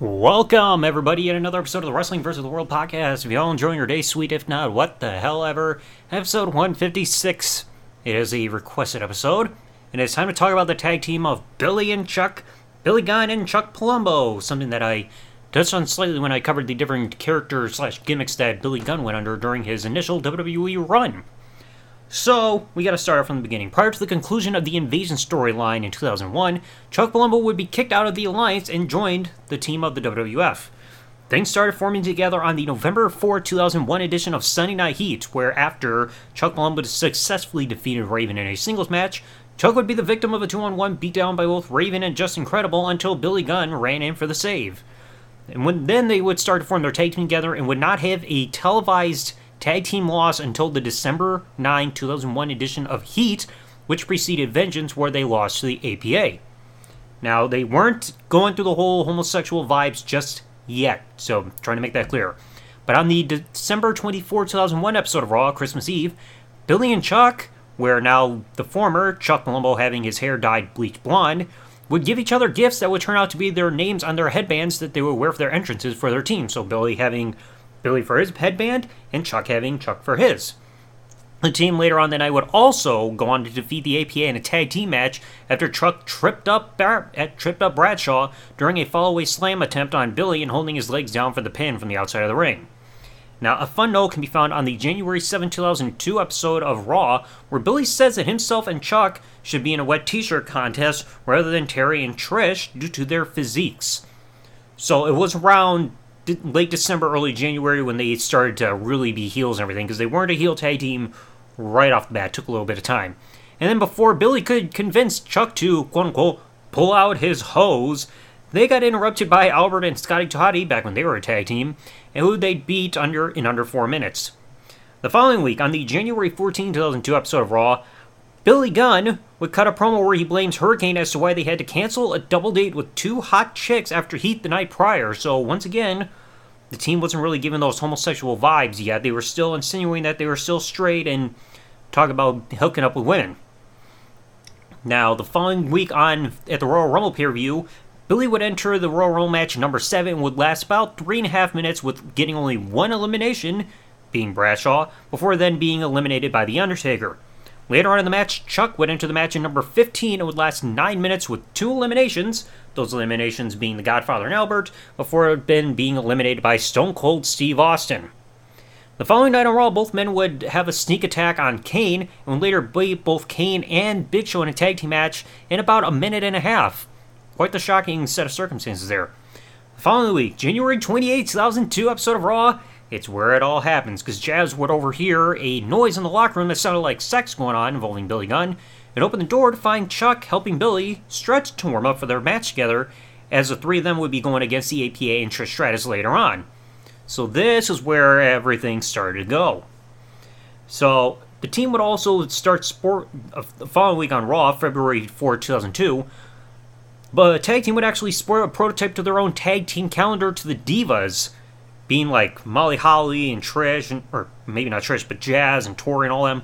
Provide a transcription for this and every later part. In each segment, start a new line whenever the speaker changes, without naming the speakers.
Welcome, everybody, in another episode of the Wrestling vs. the World podcast. If y'all enjoying your day, sweet. If not, what the hell ever. Episode 156. It is a requested episode, and it's time to talk about the tag team of Billy and Chuck, Billy Gunn and Chuck Palumbo, something that I touched on slightly when I covered the different characters slash gimmicks that Billy Gunn went under during his initial WWE run. So, we gotta start off from the beginning. Prior to the conclusion of the Invasion storyline in 2001, Chuck Palumbo would be kicked out of the Alliance and joined the team of the WWF. Things started forming together on the November 4, 2001 edition of Sunday Night Heat, where after Chuck Palumbo successfully defeated Raven in a singles match, Chuck would be the victim of a 2 on 1 beatdown by both Raven and Justin Credible until Billy Gunn ran in for the save. And when, then they would start to form their tag team together and would not have a televised tag team loss until the December 9, 2001 edition of Heat, which preceded Vengeance, where they lost to the APA. Now, they weren't going through the whole homosexual vibes just yet, so trying to make that clear. But on the December 24, 2001 episode of Raw, Christmas Eve, Billy and Chuck, where now the former, Chuck Palumbo having his hair dyed bleach blonde, would give each other gifts that would turn out to be their names on their headbands that they would wear for their entrances for their team. So Billy having Billy for his headband, and Chuck having Chuck for his. The team later on that night would also go on to defeat the APA in a tag team match after Chuck tripped up Bar- uh, tripped up Bradshaw during a fallaway slam attempt on Billy and holding his legs down for the pin from the outside of the ring. Now, a fun note can be found on the January 7, 2002 episode of Raw, where Billy says that himself and Chuck should be in a wet t shirt contest rather than Terry and Trish due to their physiques. So it was around late December, early January when they started to really be heels and everything because they weren't a heel tag team right off the bat. It took a little bit of time. And then before Billy could convince Chuck to quote unquote pull out his hose, they got interrupted by Albert and Scotty 2 Hotty back when they were a tag team, and who they beat under in under four minutes. The following week, on the January 14, 2002 episode of Raw, Billy Gunn would cut a promo where he blames Hurricane as to why they had to cancel a double date with two hot chicks after Heat the night prior. So, once again, the team wasn't really giving those homosexual vibes yet. They were still insinuating that they were still straight and talk about hooking up with women. Now, the following week on at the Royal Rumble pay per view, Billy would enter the Royal Rumble match number seven would last about three and a half minutes with getting only one elimination, being Bradshaw, before then being eliminated by The Undertaker. Later on in the match, Chuck would enter the match in number 15 and would last 9 minutes with two eliminations, those eliminations being the Godfather and Albert, before then being eliminated by Stone Cold Steve Austin. The following night on Raw, both men would have a sneak attack on Kane and would later beat both Kane and Big Show in a tag team match in about a minute and a half. Quite the shocking set of circumstances there. The following week, January 28, 2002 episode of Raw, it's where it all happens, because Jazz would overhear a noise in the locker room that sounded like sex going on involving Billy Gunn, and open the door to find Chuck helping Billy stretch to warm up for their match together, as the three of them would be going against the APA and Trish Stratus later on. So this is where everything started to go. So the team would also start sport uh, the following week on Raw, February 4, 2002. But the tag team would actually sport a prototype to their own tag team calendar to the Divas, being like Molly Holly and Trish, and, or maybe not Trish, but Jazz and Torrie and all them.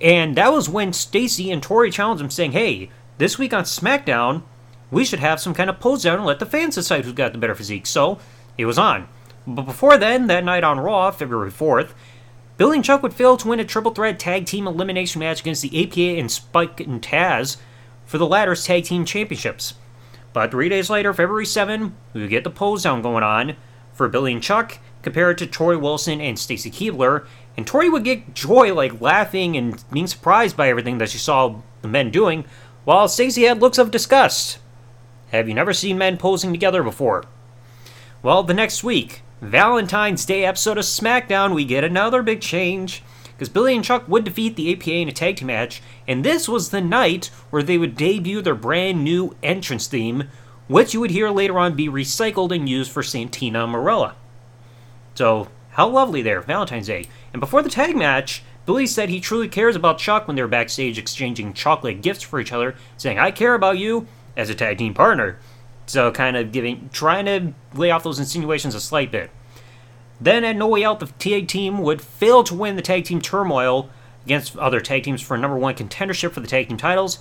And that was when Stacy and Torrie challenged him, saying, "Hey, this week on SmackDown, we should have some kind of pose down and let the fans decide who's got the better physique." So it was on. But before then, that night on Raw, February 4th, Billy and Chuck would fail to win a triple threat tag team elimination match against the APA and Spike and Taz for the latter's tag team championships. But three days later, February 7, we get the pose down going on for Billy and Chuck compared to Torrie Wilson and Stacy Keibler, and Torrie would get joy like laughing and being surprised by everything that she saw the men doing, while Stacy had looks of disgust. Have you never seen men posing together before? Well, the next week, Valentine's Day episode of SmackDown, we get another big change. Because Billy and Chuck would defeat the APA in a tag team match, and this was the night where they would debut their brand new entrance theme, which you would hear later on be recycled and used for Santina Marella. So, how lovely there, Valentine's Day. And before the tag match, Billy said he truly cares about Chuck when they're backstage exchanging chocolate gifts for each other, saying, I care about you as a tag team partner. So, kind of giving, trying to lay off those insinuations a slight bit. Then, at No Way Out, the tag team would fail to win the tag team turmoil against other tag teams for number one contendership for the tag team titles,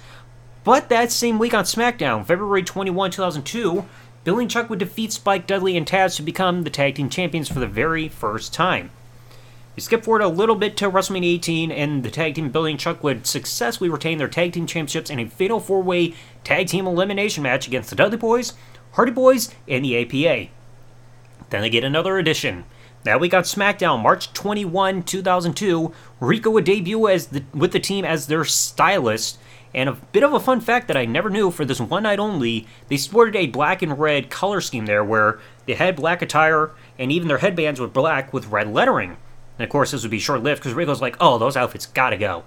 but that same week on SmackDown, February 21, 2002, Billy and Chuck would defeat Spike Dudley and Taz to become the tag team champions for the very first time. We skip forward a little bit to WrestleMania 18, and the tag team Billy and Chuck would successfully retain their tag team championships in a fatal four way tag team elimination match against the Dudley Boyz, Hardy Boyz, and the APA. Then they get another addition. That week on SmackDown, March 21, 2002, Rico would debut as the, with the team as their stylist. And a bit of a fun fact that I never knew for this one night only, they sported a black and red color scheme there where they had black attire and even their headbands were black with red lettering. And of course, this would be short lived because Rico's like, oh, those outfits gotta go.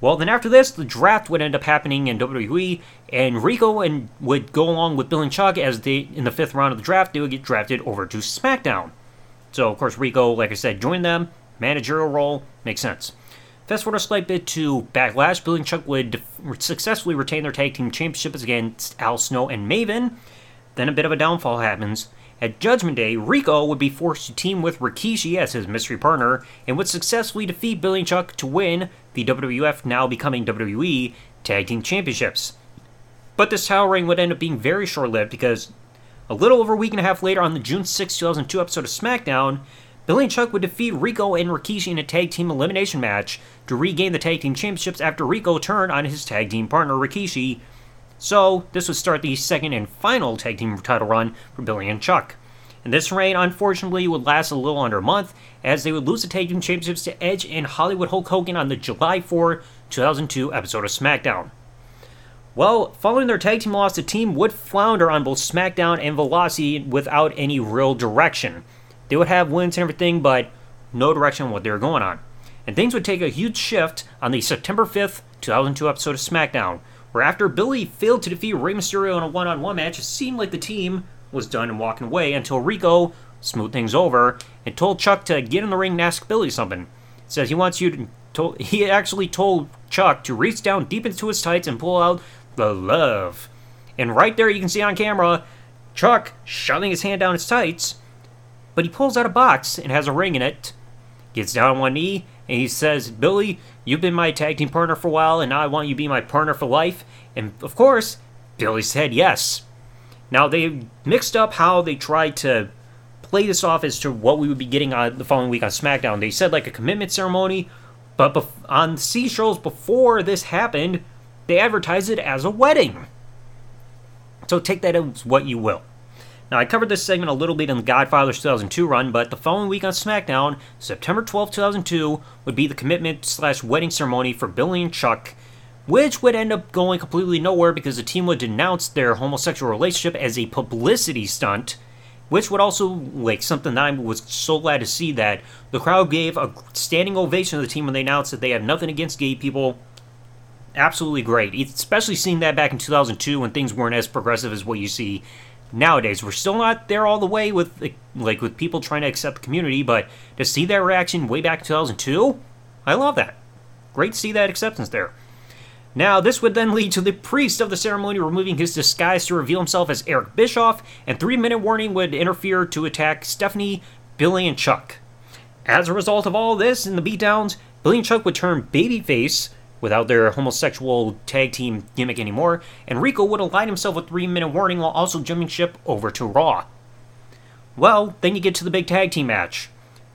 Well, then after this, the draft would end up happening in WWE, and Rico and would go along with Bill and Chuck as they in the fifth round of the draft. They would get drafted over to SmackDown. So of course Rico, like I said, joined them, managerial role makes sense. Fast forward a slight bit to Backlash. Bill and Chuck would successfully retain their tag team championships against Al Snow and Maven. Then a bit of a downfall happens. At Judgment Day, Rico would be forced to team with Rikishi as his mystery partner and would successfully defeat Billy and Chuck to win the WWF, now becoming WWE, Tag Team Championships. But this reign would end up being very short lived because a little over a week and a half later, on the June 6, 2002 episode of SmackDown, Billy and Chuck would defeat Rico and Rikishi in a tag team elimination match to regain the tag team championships after Rico turned on his tag team partner Rikishi so, this would start the second and final tag team title run for Billy and Chuck. And this reign, unfortunately, would last a little under a month, as they would lose the tag team championships to Edge and Hollywood Hulk Hogan on the July 4, 2002 episode of SmackDown. Well, following their tag team loss, the team would flounder on both SmackDown and Velocity without any real direction. They would have wins and everything, but no direction on what they were going on. And things would take a huge shift on the September 5th, 2002 episode of SmackDown, where after Billy failed to defeat Rey Mysterio in a one on one match, it seemed like the team was done and walking away until Rico smoothed things over and told Chuck to get in the ring and ask Billy something. says he wants you to. He actually told Chuck to reach down deep into his tights and pull out the love. And right there, you can see on camera Chuck shoving his hand down his tights, but he pulls out a box and has a ring in it, gets down on one knee, and he says, Billy, you've been my tag team partner for a while, and now I want you to be my partner for life. And of course, Billy said yes. Now, they mixed up how they tried to play this off as to what we would be getting on the following week on SmackDown. They said like a commitment ceremony, but bef- on C shows before this happened, they advertise it as a wedding. So take that as what you will. Now, I covered this segment a little bit in the Godfather 2002 run, but the following week on SmackDown, September 12, 2002, would be the commitment slash wedding ceremony for Billy and Chuck, which would end up going completely nowhere because the team would denounce their homosexual relationship as a publicity stunt, which would also, like, something that I was so glad to see that the crowd gave a standing ovation to the team when they announced that they have nothing against gay people. Absolutely great, especially seeing that back in 2002 when things weren't as progressive as what you see nowadays. We're still not there all the way with like with people trying to accept the community, but to see that reaction way back in 2002, I love that. Great to see that acceptance there. Now, this would then lead to the priest of the ceremony removing his disguise to reveal himself as Eric Bischoff, and three minute warning would interfere to attack Stephanie, Billy, and Chuck. As a result of all this and the beatdowns, Billy and Chuck would turn babyface, without their homosexual tag team gimmick anymore, and Rico would align himself with 3 minute warning while also jumping ship over to Raw. Well, then you get to the big tag team match.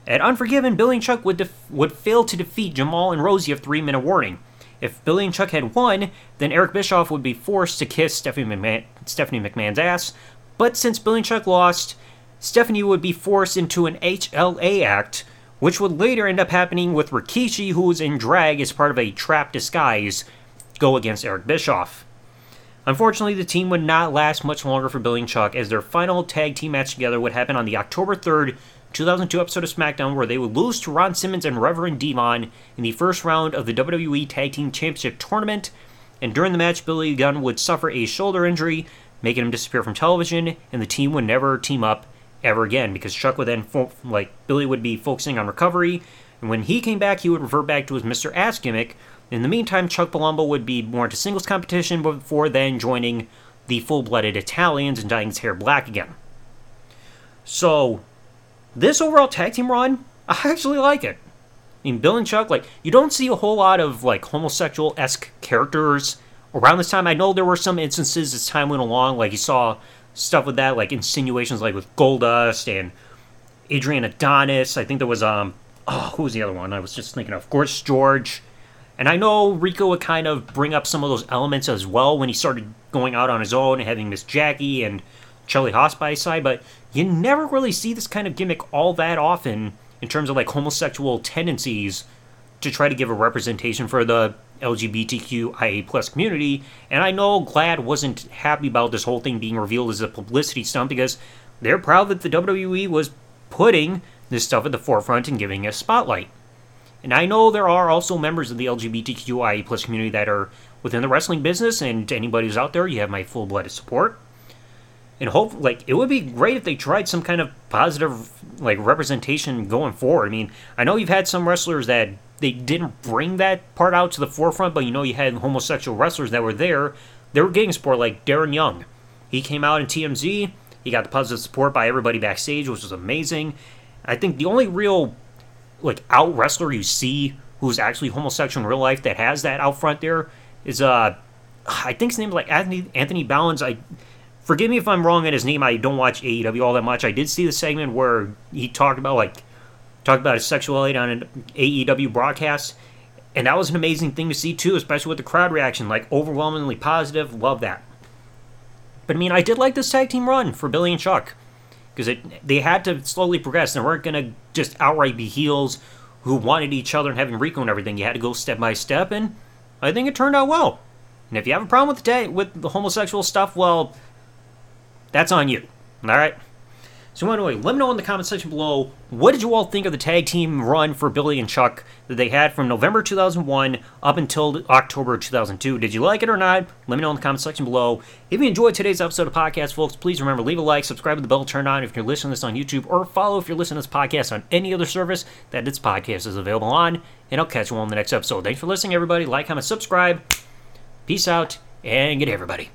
At Unforgiven, Billy and Chuck would, def- would fail to defeat Jamal and Rosey of 3 minute warning. If Billy and Chuck had won, then Eric Bischoff would be forced to kiss Stephanie, McMahon- Stephanie McMahon's ass, but since Billy and Chuck lost, Stephanie would be forced into an HLA act which would later end up happening with Rikishi, who was in drag as part of a trap disguise, go against Eric Bischoff. Unfortunately, the team would not last much longer for Billy and Chuck, as their final tag team match together would happen on the October 3rd, 2002 episode of SmackDown, where they would lose to Ron Simmons and Reverend D-Von in the first round of the WWE Tag Team Championship tournament. And during the match, Billy Gunn would suffer a shoulder injury, making him disappear from television, and the team would never team up ever again because Chuck would then fo- like Billy would be focusing on recovery, and when he came back, he would revert back to his Mr. Ass gimmick. In the meantime, Chuck Palumbo would be more into singles competition before then joining the full-blooded Italians and dyeing his hair black again. So, this overall tag team run, I actually like it. I mean, Bill and Chuck, like you don't see a whole lot of like homosexual esque characters around this time. I know there were some instances as time went along, like you saw stuff with that, like insinuations like with Goldust and Adrian Adonis. I think there was um oh who was the other one? I was just thinking of Gorgeous George. And I know Rico would kind of bring up some of those elements as well when he started going out on his own and having Miss Jackie and Charlie Haas by his side, but you never really see this kind of gimmick all that often in terms of like homosexual tendencies to try to give a representation for the LGBTQIA plus community. And I know GLAAD wasn't happy about this whole thing being revealed as a publicity stunt because they're proud that the WWE was putting this stuff at the forefront and giving a spotlight. And I know there are also members of the LGBTQIA plus community that are within the wrestling business, and anybody who's out there, you have my full blooded support. And hope like it would be great if they tried some kind of positive like representation going forward. I mean, I know you've had some wrestlers that they didn't bring that part out to the forefront, but you know you had homosexual wrestlers that were there. They were getting support like Darren Young. He came out in TMZ. He got the positive support by everybody backstage, which was amazing. I think the only real like out wrestler you see who's actually homosexual in real life that has that out front there is uh I think his name is like Anthony Anthony Bowens. I forgive me if I'm wrong on his name. I don't watch AEW all that much. I did see the segment where he talked about like talked about his sexuality on an AEW broadcast, and that was an amazing thing to see too, especially with the crowd reaction, like overwhelmingly positive. Love that. But I mean, I did like this tag team run for Billy and Chuck because they had to slowly progress. They weren't going to just outright be heels who wanted each other and having Rico and everything. You had to go step by step, and I think it turned out well. And if you have a problem with the with the homosexual stuff, well, that's on you. All right. So anyway, let me know in the comment section below what did you all think of the tag team run for Billy and Chuck that they had from November 2001 up until October 2002. Did you like it or not? Let me know in the comment section below. If you enjoyed today's episode of podcast, folks, please remember leave a like, subscribe with the bell turned on if you're listening to this on YouTube, or follow if you're listening to this podcast on any other service that this podcast is available on. And I'll catch you all in the next episode. Thanks for listening, everybody. Like, comment, subscribe. Peace out, and good day, everybody.